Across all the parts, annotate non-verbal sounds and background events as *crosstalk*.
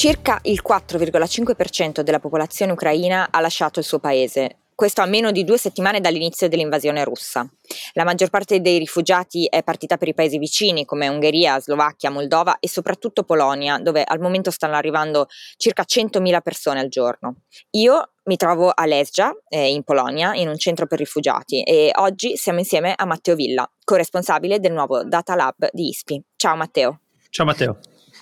Circa il 4,5% della popolazione ucraina ha lasciato il suo paese, questo a meno di due settimane dall'inizio dell'invasione russa. La maggior parte dei rifugiati è partita per i paesi vicini come Ungheria, Slovacchia, Moldova e soprattutto Polonia, dove al momento stanno arrivando circa 100.000 persone al giorno. Io mi trovo a Lesja, eh, in Polonia, in un centro per rifugiati e oggi siamo insieme a Matteo Villa, corresponsabile del nuovo Data Lab di ISPI. Ciao Matteo. Ciao Matteo.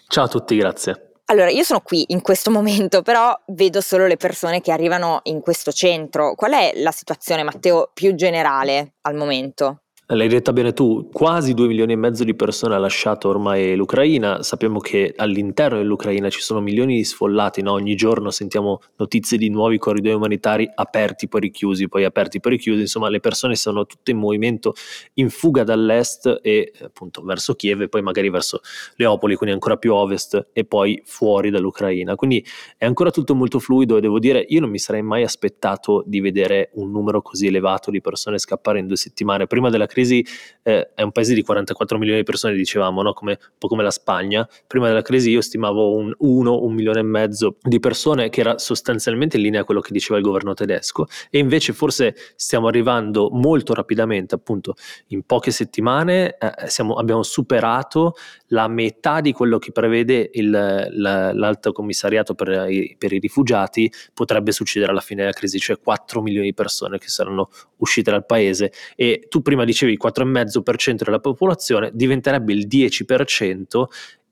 Ciao a tutti, grazie. Allora, io sono qui in questo momento, però vedo solo le persone che arrivano in questo centro. Qual è la situazione, Matteo, più generale al momento? L'hai detta bene tu, quasi 2 milioni e mezzo di persone ha lasciato ormai l'Ucraina, sappiamo che all'interno dell'Ucraina ci sono milioni di sfollati, no? ogni giorno sentiamo notizie di nuovi corridoi umanitari aperti poi richiusi, poi aperti poi richiusi, insomma le persone sono tutte in movimento in fuga dall'est e appunto verso Kiev e poi magari verso Leopoli, quindi ancora più ovest e poi fuori dall'Ucraina, quindi è ancora tutto molto fluido e devo dire io non mi sarei mai aspettato di vedere un numero così elevato di persone scappare in due settimane, prima della crisi crisi eh, è un paese di 44 milioni di persone, dicevamo, no? come, un po' come la Spagna. Prima della crisi io stimavo un 1, un milione e mezzo di persone, che era sostanzialmente in linea con quello che diceva il governo tedesco. E invece forse stiamo arrivando molto rapidamente, appunto, in poche settimane eh, siamo, abbiamo superato la metà di quello che prevede il, la, l'Alto Commissariato per i, per i rifugiati potrebbe succedere alla fine della crisi, cioè 4 milioni di persone che saranno uscite dal paese. E tu prima dicevi il 4,5% della popolazione, diventerebbe il 10%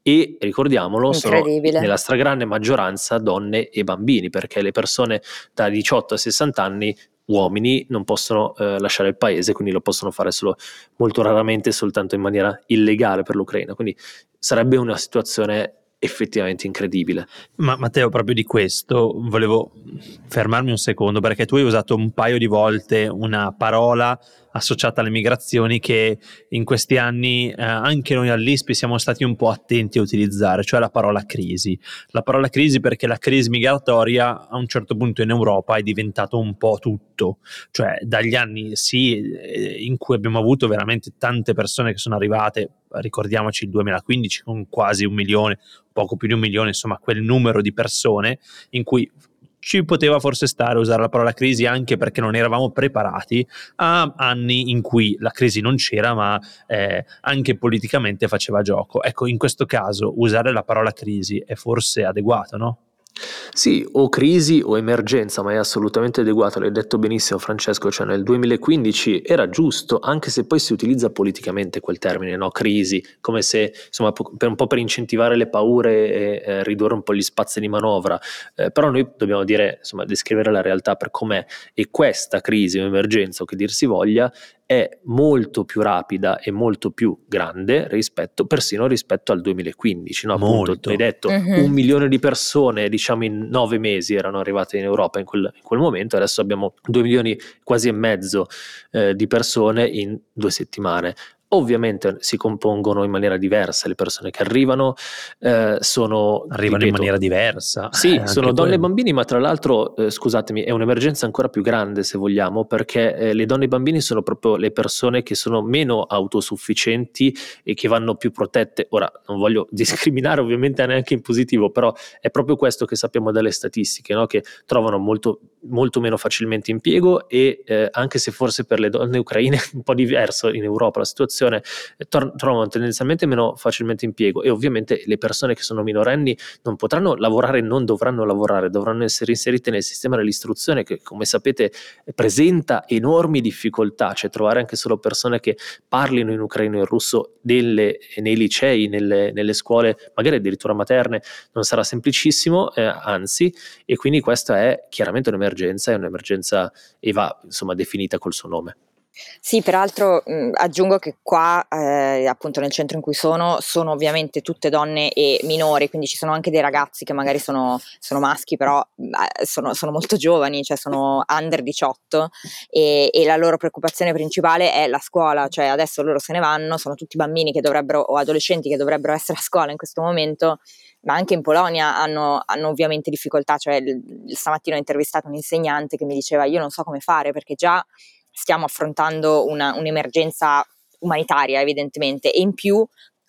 e ricordiamolo sono nella stragrande maggioranza donne e bambini perché le persone da 18 a 60 anni uomini non possono eh, lasciare il paese quindi lo possono fare solo molto raramente soltanto in maniera illegale per l'Ucraina quindi sarebbe una situazione effettivamente incredibile. Ma Matteo, proprio di questo volevo fermarmi un secondo perché tu hai usato un paio di volte una parola associata alle migrazioni che in questi anni eh, anche noi all'ISPI siamo stati un po' attenti a utilizzare, cioè la parola crisi. La parola crisi perché la crisi migratoria a un certo punto in Europa è diventato un po' tutto, cioè dagli anni sì eh, in cui abbiamo avuto veramente tante persone che sono arrivate, ricordiamoci il 2015 con quasi un milione, poco più di un milione, insomma quel numero di persone in cui ci poteva forse stare usare la parola crisi anche perché non eravamo preparati a anni in cui la crisi non c'era, ma eh, anche politicamente faceva gioco. Ecco, in questo caso usare la parola crisi è forse adeguato, no? Sì, o crisi o emergenza, ma è assolutamente adeguato, l'hai detto benissimo Francesco, cioè nel 2015 era giusto, anche se poi si utilizza politicamente quel termine, no? crisi, come se insomma per un po' per incentivare le paure e eh, ridurre un po' gli spazi di manovra, eh, però noi dobbiamo dire, insomma, descrivere la realtà per com'è. E questa crisi o emergenza o che dir si voglia è molto più rapida e molto più grande rispetto, persino rispetto al 2015. No? Appunto, tu hai detto uh-huh. un milione di persone, diciamo in nove mesi, erano arrivate in Europa in quel, in quel momento, adesso abbiamo due milioni quasi e mezzo eh, di persone in due settimane. Ovviamente si compongono in maniera diversa le persone che arrivano, eh, sono... Arrivano ripeto, in maniera diversa. Sì, *laughs* eh, sono donne e bambini, ma tra l'altro, eh, scusatemi, è un'emergenza ancora più grande se vogliamo, perché eh, le donne e i bambini sono proprio le persone che sono meno autosufficienti e che vanno più protette. Ora, non voglio *laughs* discriminare ovviamente neanche in positivo, però è proprio questo che sappiamo dalle statistiche, no? che trovano molto, molto meno facilmente impiego e eh, anche se forse per le donne ucraine *laughs* è un po' diverso in Europa la situazione, popolazione eh, tor- trovano tendenzialmente meno facilmente impiego e ovviamente le persone che sono minorenni non potranno lavorare, non dovranno lavorare, dovranno essere inserite nel sistema dell'istruzione che come sapete presenta enormi difficoltà, cioè trovare anche solo persone che parlino in ucraino e in russo delle, nei licei, nelle, nelle, scuole, magari addirittura materne, non sarà semplicissimo, eh, anzi, e quindi questa è chiaramente un'emergenza, è un'emergenza e va insomma definita col suo nome. Sì, peraltro mh, aggiungo che qua, eh, appunto nel centro in cui sono, sono ovviamente tutte donne e minori, quindi ci sono anche dei ragazzi che magari sono, sono maschi, però eh, sono, sono, molto giovani, cioè sono under 18 e, e, la loro preoccupazione principale è la scuola, cioè adesso loro se ne vanno, sono tutti bambini che dovrebbero, o adolescenti che dovrebbero essere a scuola in questo momento, ma anche in Polonia hanno, hanno ovviamente difficoltà, cioè il, stamattina ho intervistato un insegnante che mi diceva io non so come fare perché già stiamo affrontando una, un'emergenza umanitaria evidentemente e in più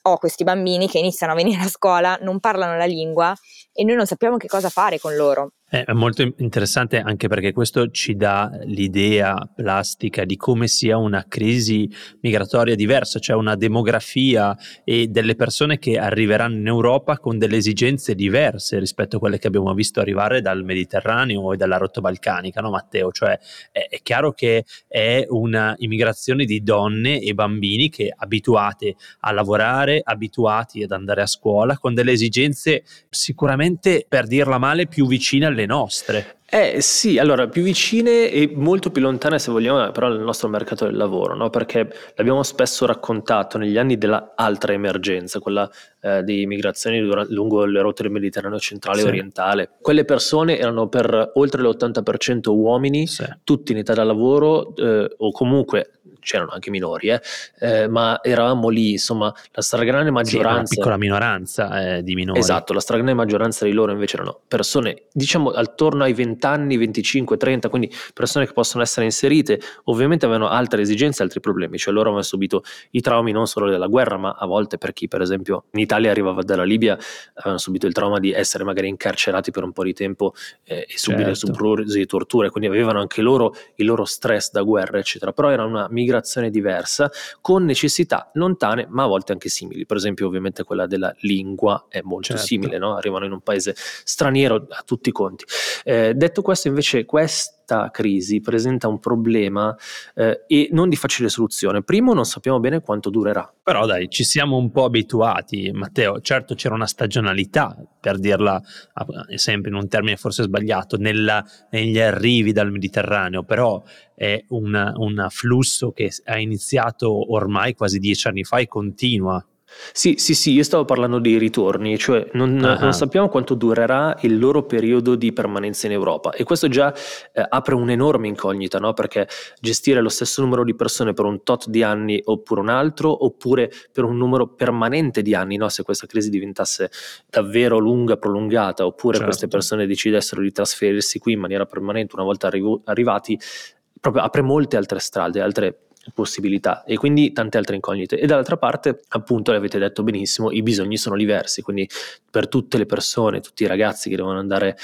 ho questi bambini che iniziano a venire a scuola, non parlano la lingua e noi non sappiamo che cosa fare con loro. È molto interessante anche perché questo ci dà l'idea plastica di come sia una crisi migratoria diversa, cioè una demografia e delle persone che arriveranno in Europa con delle esigenze diverse rispetto a quelle che abbiamo visto arrivare dal Mediterraneo e dalla rotta balcanica, no Matteo? Cioè è, è chiaro che è una immigrazione di donne e bambini che abituate a lavorare, abituati ad andare a scuola, con delle esigenze sicuramente, per dirla male, più vicine alle nostre. Eh sì, allora più vicine e molto più lontane se vogliamo però nel nostro mercato del lavoro, no? perché l'abbiamo spesso raccontato negli anni dell'altra emergenza, quella eh, di migrazioni lungo le rotte del Mediterraneo centrale e sì. orientale. Quelle persone erano per oltre l'80% uomini, sì. tutti in età da lavoro eh, o comunque c'erano anche minori, eh, eh, ma eravamo lì, insomma, la stragrande maggioranza... Sì, una piccola minoranza eh, di minori. Esatto, la stragrande maggioranza di loro invece erano persone, diciamo, attorno ai 20 anni, 25, 30, quindi persone che possono essere inserite, ovviamente avevano altre esigenze, altri problemi, cioè loro avevano subito i traumi non solo della guerra, ma a volte per chi, per esempio, in Italia arrivava dalla Libia, avevano subito il trauma di essere magari incarcerati per un po' di tempo eh, e subire certo. di torture, quindi avevano anche loro il loro stress da guerra, eccetera, però era una migrazione migrazione diversa con necessità lontane ma a volte anche simili. Per esempio ovviamente quella della lingua è molto certo. simile, no? arrivano in un paese straniero a tutti i conti. Eh, detto questo invece questo questa crisi presenta un problema eh, e non di facile soluzione. Primo, non sappiamo bene quanto durerà. Però dai, ci siamo un po' abituati, Matteo. Certo c'era una stagionalità, per dirla sempre in un termine forse sbagliato, nella, negli arrivi dal Mediterraneo, però è un flusso che ha iniziato ormai quasi dieci anni fa e continua. Sì, sì, sì, io stavo parlando dei ritorni, cioè non, uh-huh. non sappiamo quanto durerà il loro periodo di permanenza in Europa e questo già eh, apre un'enorme incognita, no? perché gestire lo stesso numero di persone per un tot di anni oppure un altro, oppure per un numero permanente di anni, no? se questa crisi diventasse davvero lunga, prolungata, oppure certo. queste persone decidessero di trasferirsi qui in maniera permanente una volta arrivati, proprio apre molte altre strade, altre possibilità e quindi tante altre incognite. E dall'altra parte, appunto, l'avete detto benissimo, i bisogni sono diversi, quindi per tutte le persone, tutti i ragazzi che devono andare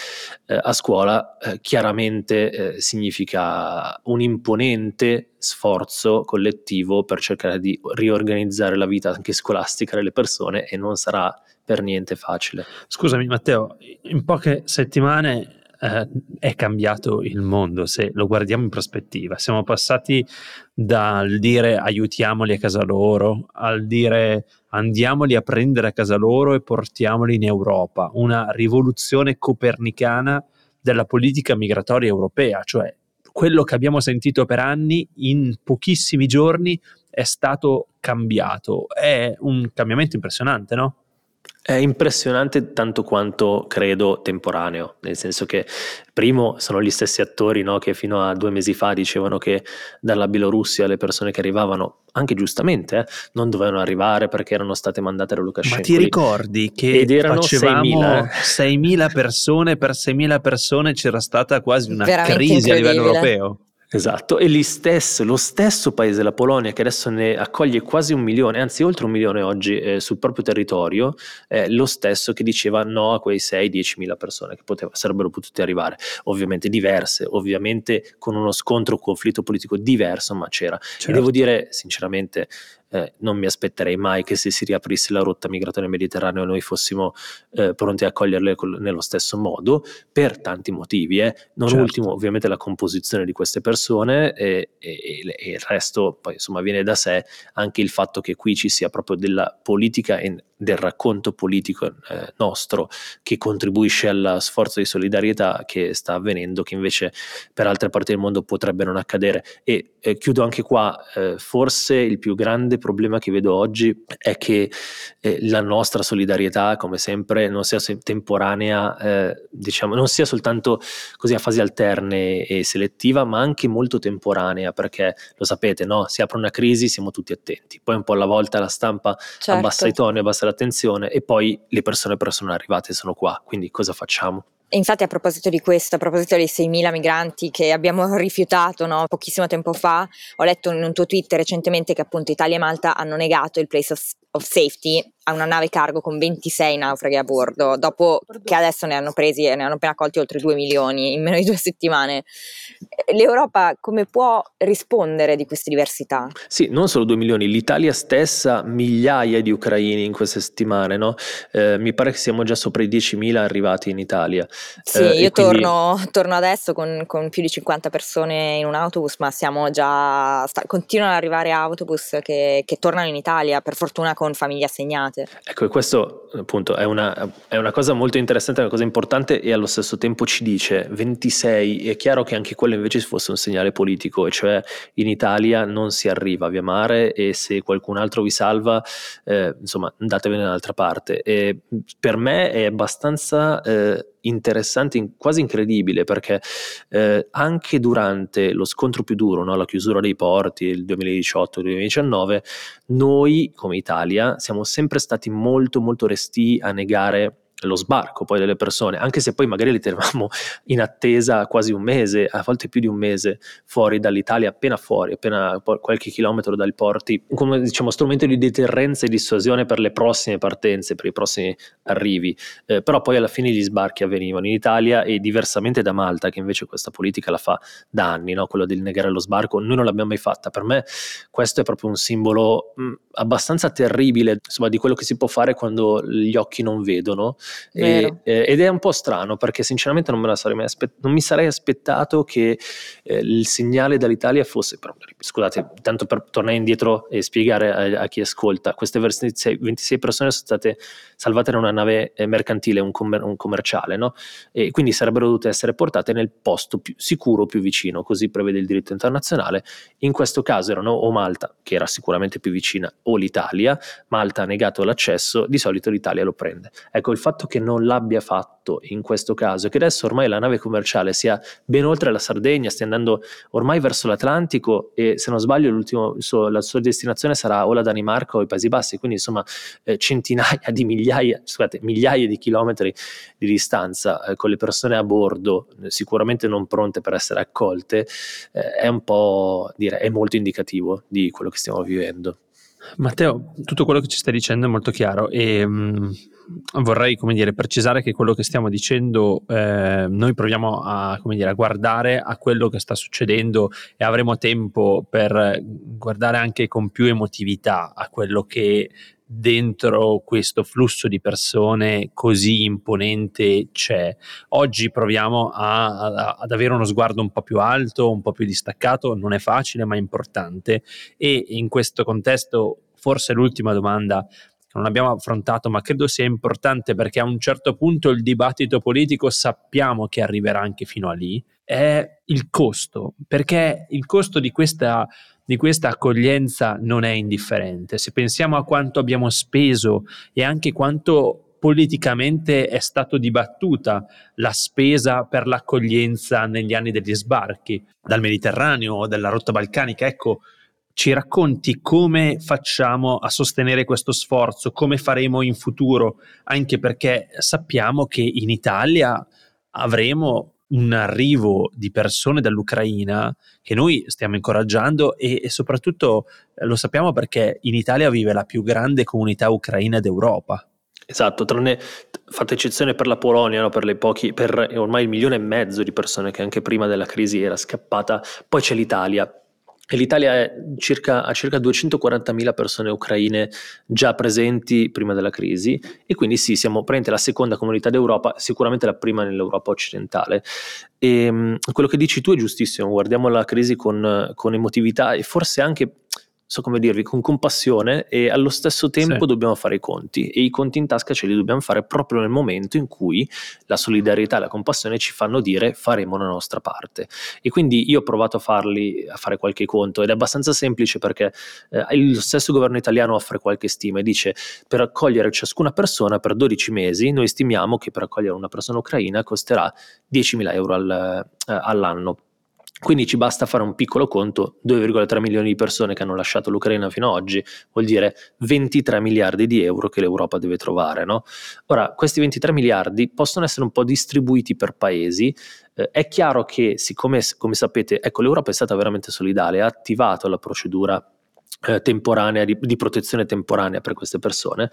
eh, a scuola, eh, chiaramente eh, significa un imponente sforzo collettivo per cercare di riorganizzare la vita anche scolastica delle persone e non sarà per niente facile. Scusami Matteo, in poche settimane eh, è cambiato il mondo se lo guardiamo in prospettiva. Siamo passati dal dire aiutiamoli a casa loro al dire andiamoli a prendere a casa loro e portiamoli in Europa. Una rivoluzione copernicana della politica migratoria europea, cioè quello che abbiamo sentito per anni in pochissimi giorni è stato cambiato. È un cambiamento impressionante, no? È impressionante tanto quanto credo temporaneo, nel senso che primo sono gli stessi attori no, che fino a due mesi fa dicevano che dalla Bielorussia le persone che arrivavano, anche giustamente, eh, non dovevano arrivare perché erano state mandate da Lukashenko. Ma ti ricordi che Ed erano facevamo 6.000, 6.000 persone, per 6.000 persone c'era stata quasi una Veramente crisi a livello europeo? Esatto, e stesso, lo stesso paese, la Polonia, che adesso ne accoglie quasi un milione, anzi oltre un milione oggi eh, sul proprio territorio, è lo stesso che diceva no a quei 6-10 mila persone che poteva, sarebbero potute arrivare, ovviamente diverse, ovviamente con uno scontro, un conflitto politico diverso, ma c'era. Certo. E devo dire sinceramente, eh, non mi aspetterei mai che se si riaprisse la rotta migratoria mediterranea noi fossimo eh, pronti a accoglierle col, nello stesso modo, per tanti motivi. Eh. Non certo. ultimo ovviamente la composizione di queste persone e, e, e, il resto poi insomma viene da sé anche il fatto che qui ci sia proprio della politica e del racconto politico eh, nostro che contribuisce allo sforzo di solidarietà che sta avvenendo, che invece per altre parti del mondo potrebbe non accadere. E eh, chiudo anche qua, eh, forse il più grande problema che vedo oggi è che eh, la nostra solidarietà, come sempre, non sia temporanea, eh, diciamo, non sia soltanto così a fasi alterne e selettiva, ma anche molto temporanea, perché lo sapete, no? si apre una crisi, siamo tutti attenti, poi un po' alla volta la stampa certo. abbassa i toni, abbassa l'attenzione e poi le persone però sono arrivate, sono qua, quindi cosa facciamo? Infatti a proposito di questo, a proposito dei 6.000 migranti che abbiamo *laughs* rifiutato no, pochissimo tempo fa, ho letto in un tuo tweet recentemente che appunto Italia e Malta hanno negato il place of, of safety a una nave cargo con 26 naufraghi a bordo, dopo che adesso ne hanno presi e ne hanno appena accolti oltre 2 milioni in meno di due settimane. L'Europa come può rispondere di queste diversità? Sì, non solo 2 milioni, l'Italia stessa migliaia di ucraini in queste settimane, no? eh, mi pare che siamo già sopra i 10.000 arrivati in Italia. Sì, eh, io quindi... torno, torno, adesso con, con, più di 50 persone in un autobus, ma siamo già, sta, continuano ad arrivare autobus che, che tornano in Italia, per fortuna con famiglie assegnate. Ecco, questo appunto è una, è una, cosa molto interessante, una cosa importante e allo stesso tempo ci dice 26, è chiaro che anche quello invece fosse un segnale politico, e cioè in Italia non si arriva via mare e se qualcun altro vi salva, eh, insomma, andatevene dall'altra parte. E per me è abbastanza... Eh, interessante, quasi incredibile, perché eh, anche durante lo scontro più duro, no? la chiusura dei porti, il 2018-2019, noi come Italia siamo sempre stati molto molto resti a negare lo sbarco poi delle persone, anche se poi magari le tenevamo *laughs* in attesa quasi un mese, a volte più di un mese fuori dall'Italia, appena fuori, appena qualche chilometro dai porti, come diciamo strumento di deterrenza e dissuasione per le prossime partenze, per i prossimi arrivi, eh, però poi alla fine gli sbarchi avvenivano in Italia e diversamente da Malta, che invece questa politica la fa da anni, no? quello del negare lo sbarco, noi non l'abbiamo mai fatta, per me questo è proprio un simbolo mh, abbastanza terribile insomma, di quello che si può fare quando gli occhi non vedono e, eh, ed è un po' strano perché sinceramente non, me la sarei mai aspe- non mi sarei aspettato che eh, il segnale dall'Italia fosse, però, scusate, tanto per tornare indietro e spiegare a, a chi ascolta, queste 26, 26, persone sono state salvate da una nave eh, mercantile, un, commer- un commerciale, no? e quindi sarebbero dovute essere portate nel posto più sicuro, più vicino, così prevede il diritto internazionale. In questo caso erano o Malta, che era sicuramente più vicina, o l'Italia, Malta ha negato l'accesso, di solito l'Italia lo prende. Ecco, il fatto che non l'abbia fatto in questo caso, che adesso ormai la nave commerciale sia ben oltre la Sardegna, stia andando ormai verso l'Atlantico e se non sbaglio la sua destinazione sarà o la Danimarca o i Paesi Bassi, quindi insomma eh, centinaia di migliaia, scusate, migliaia di chilometri di distanza eh, con le persone a bordo, sicuramente non pronte per essere accolte, eh, è un po' dire, è molto indicativo di quello che stiamo vivendo. Matteo, tutto quello che ci stai dicendo è molto chiaro e mh, mm, vorrei dire, precisare che quello che stiamo dicendo eh, noi proviamo a, dire, a, guardare a quello che sta succedendo e avremo tempo per guardare anche con più emotività a quello che dentro questo flusso di persone così imponente c'è. Oggi proviamo a, a, ad avere uno sguardo un po' più alto, un po' più distaccato, non è facile ma è importante e in questo contesto forse l'ultima domanda che non abbiamo affrontato ma credo sia importante perché a un certo punto il dibattito politico sappiamo che arriverà anche fino a lì, è il costo, perché il costo di questa di questa accoglienza non è indifferente. Se pensiamo a quanto abbiamo speso e anche quanto politicamente è stato dibattuta la spesa per l'accoglienza negli anni degli sbarchi dal Mediterraneo o dalla rotta balcanica, ecco, ci racconti come facciamo a sostenere questo sforzo, come faremo in futuro, anche perché sappiamo che in Italia avremo un arrivo di persone dall'Ucraina che noi stiamo incoraggiando e, e soprattutto eh, lo sappiamo perché in Italia vive la più grande comunità ucraina d'Europa. Esatto, tranne fatta eccezione per la Polonia, no? per, pochi, per ormai il milione e mezzo di persone che anche prima della crisi era scappata, poi c'è l'Italia e l'Italia circa, ha circa 240.000 persone ucraine già presenti prima della crisi e quindi sì, siamo praticamente la seconda comunità d'Europa, sicuramente la prima nell'Europa occidentale. E ehm, quello che dici tu è giustissimo, guardiamo la crisi con, con emotività e forse anche so come dirvi, con compassione e allo stesso tempo sì. dobbiamo fare i conti e i conti in tasca ce li dobbiamo fare proprio nel momento in cui la solidarietà e la compassione ci fanno dire faremo la nostra parte. E quindi io ho provato a farli, a fare qualche conto ed è abbastanza semplice perché eh, lo stesso governo italiano offre qualche stima e dice per accogliere ciascuna persona per 12 mesi noi stimiamo che per accogliere una persona ucraina costerà 10.000 euro al, eh, all'anno. Quindi ci basta fare un piccolo conto, 2,3 milioni di persone che hanno lasciato l'Ucraina fino ad oggi, vuol dire 23 miliardi di euro che l'Europa deve trovare. No? Ora, questi 23 miliardi possono essere un po' distribuiti per paesi, eh, è chiaro che siccome, come sapete, ecco, l'Europa è stata veramente solidale, ha attivato la procedura temporanea, di, di, protezione temporanea per queste persone.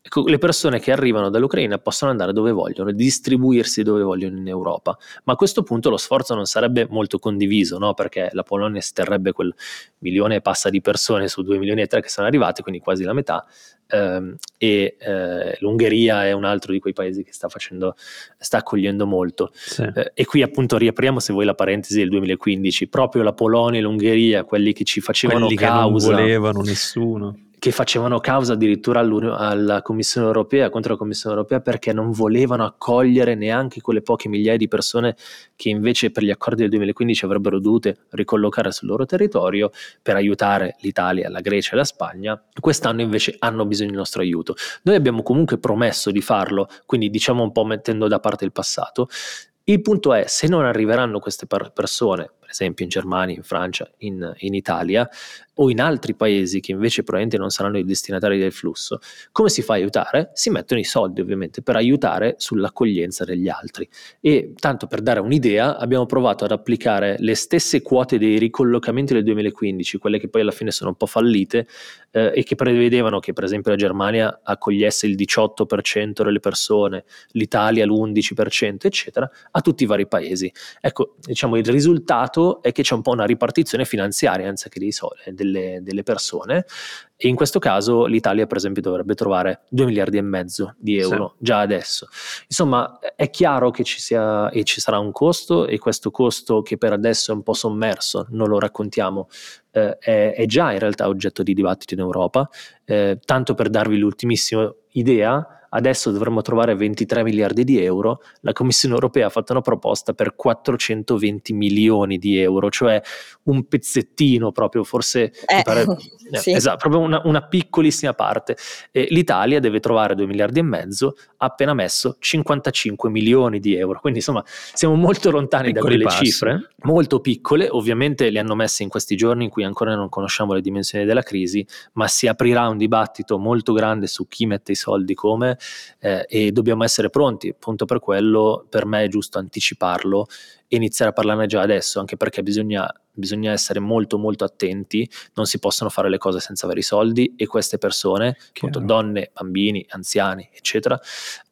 Ecco, le persone che arrivano dall'Ucraina possono andare dove vogliono, distribuirsi dove vogliono in Europa, ma a questo punto lo sforzo non sarebbe molto condiviso, no? perché la Polonia esterrebbe quel milione e passa di persone su due milioni e tre che sono arrivate, quindi quasi la metà, ehm, e eh, l'Ungheria è un altro di quei paesi che sta facendo, sta accogliendo molto. Sì. Eh, e qui appunto riapriamo se vuoi la parentesi del 2015, proprio la Polonia e l'Ungheria, quelli che ci facevano quelli causa. Che non volevano nessuno che facevano causa addirittura alla Commissione europea, contro la Commissione europea, perché non volevano accogliere neanche quelle poche migliaia di persone che invece per gli accordi del 2015 avrebbero dovuto ricollocare sul loro territorio per aiutare l'Italia, la Grecia e la Spagna. Quest'anno invece hanno bisogno del nostro aiuto. Noi abbiamo comunque promesso di farlo, quindi diciamo un po' mettendo da parte il passato. Il punto è, se non arriveranno queste persone, per esempio in Germania, in Francia, in, in Italia, o in altri paesi che invece probabilmente non saranno i destinatari del flusso, come si fa a aiutare? Si mettono i soldi ovviamente per aiutare sull'accoglienza degli altri. E tanto per dare un'idea, abbiamo provato ad applicare le stesse quote dei ricollocamenti del 2015, quelle che poi alla fine sono un po' fallite eh, e che prevedevano che per esempio la Germania accogliesse il 18% delle persone, l'Italia l'11%, eccetera, a tutti i vari paesi. Ecco, diciamo il risultato è che c'è un po' una ripartizione finanziaria anziché dei soldi delle, delle persone e in questo caso l'Italia per esempio dovrebbe trovare 2 miliardi e mezzo di euro sì. già adesso. Insomma è chiaro che ci sia e ci sarà un costo e questo costo che per adesso è un po' sommerso, non lo raccontiamo, eh, è, è, già in realtà oggetto di dibattito in Europa. Eh, tanto per darvi l'ultimissima idea, adesso dovremmo trovare 23 miliardi di euro, la Commissione europea ha fatto una proposta per 420 milioni di euro, cioè un pezzettino proprio, forse eh, pare, *laughs* eh, sì. esatto, proprio una, una piccolissima parte. Eh, L'Italia deve trovare 2 miliardi e mezzo, ha appena messo 55 milioni di euro, quindi insomma siamo molto lontani Piccoli da quelle passi. cifre, molto piccole, ovviamente le hanno messe in questi giorni in cui ancora non conosciamo le dimensioni della crisi, ma si aprirà un dibattito molto grande su chi mette i soldi come eh, e dobbiamo essere pronti. Appunto per quello per me è giusto anticiparlo e iniziare a parlarne già adesso, anche perché bisogna, bisogna essere molto molto attenti, non si possono fare le cose senza avere i soldi e queste persone, appunto, donne, bambini, anziani, eccetera,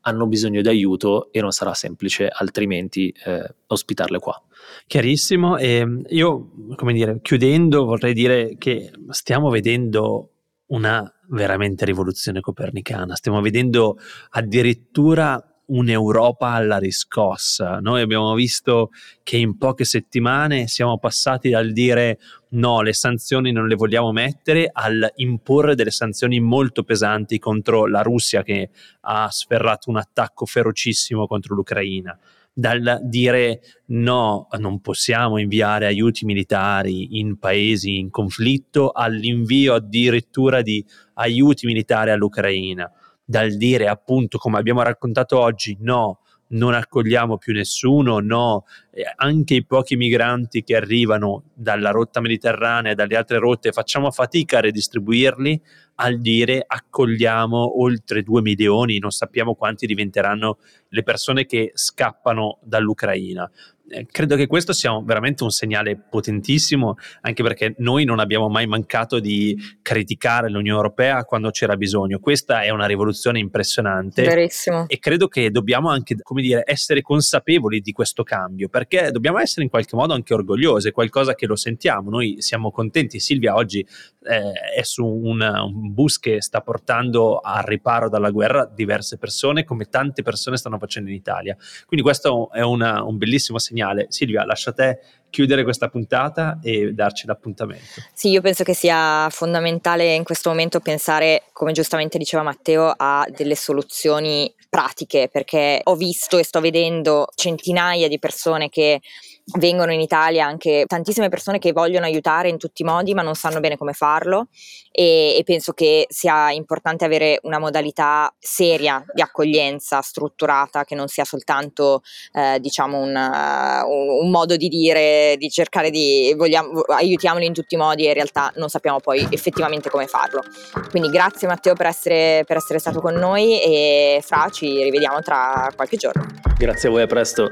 hanno bisogno di aiuto e non sarà semplice altrimenti eh, ospitarle qua. Chiarissimo e io, come dire, chiudendo vorrei dire che stiamo vedendo una veramente rivoluzione copernicana. Stiamo vedendo addirittura un'Europa alla riscossa. Noi abbiamo visto che in poche settimane siamo passati dal dire no, le sanzioni non le vogliamo mettere, al imporre delle sanzioni molto pesanti contro la Russia che ha sferrato un attacco ferocissimo contro l'Ucraina dal dire no, non possiamo inviare aiuti militari in paesi in conflitto, all'invio addirittura di aiuti militari all'Ucraina, dal dire appunto, come abbiamo raccontato oggi, no, non accogliamo più nessuno, no, anche i pochi migranti che arrivano dalla rotta mediterranea dalle altre rotte facciamo fatica a redistribuirli, al dire accogliamo oltre 2 milioni, non sappiamo quanti diventeranno le persone che scappano dall'Ucraina. Eh, credo che questo sia veramente un segnale potentissimo, anche perché noi non abbiamo mai mancato di criticare l'Unione Europea quando c'era bisogno. Questa è una rivoluzione impressionante. Verissimo. E credo che dobbiamo anche, come dire, essere consapevoli di questo cambio, perché dobbiamo essere in qualche modo anche orgogliosi, è qualcosa che lo sentiamo. Noi siamo contenti. Silvia oggi eh, è su un, un bus che sta portando al riparo dalla guerra diverse persone, come tante persone stanno facendo in Italia. Quindi questo è una, un bellissimo segnale. Silvia, lascia a te chiudere questa puntata e darci l'appuntamento. Sì, io penso che sia fondamentale in questo momento pensare, come giustamente diceva Matteo, a delle soluzioni pratiche, perché ho visto e sto vedendo centinaia di persone che vengono in Italia anche tantissime persone che vogliono aiutare in tutti i modi ma non sanno bene come farlo e, e, penso che sia importante avere una modalità seria di accoglienza strutturata che non sia soltanto eh, diciamo un, un, modo di dire di cercare di vogliamo, aiutiamoli in tutti i modi e in realtà non sappiamo poi effettivamente come farlo. Quindi grazie Matteo per essere, per essere stato con noi e Fra ci rivediamo tra qualche giorno. Grazie a voi a presto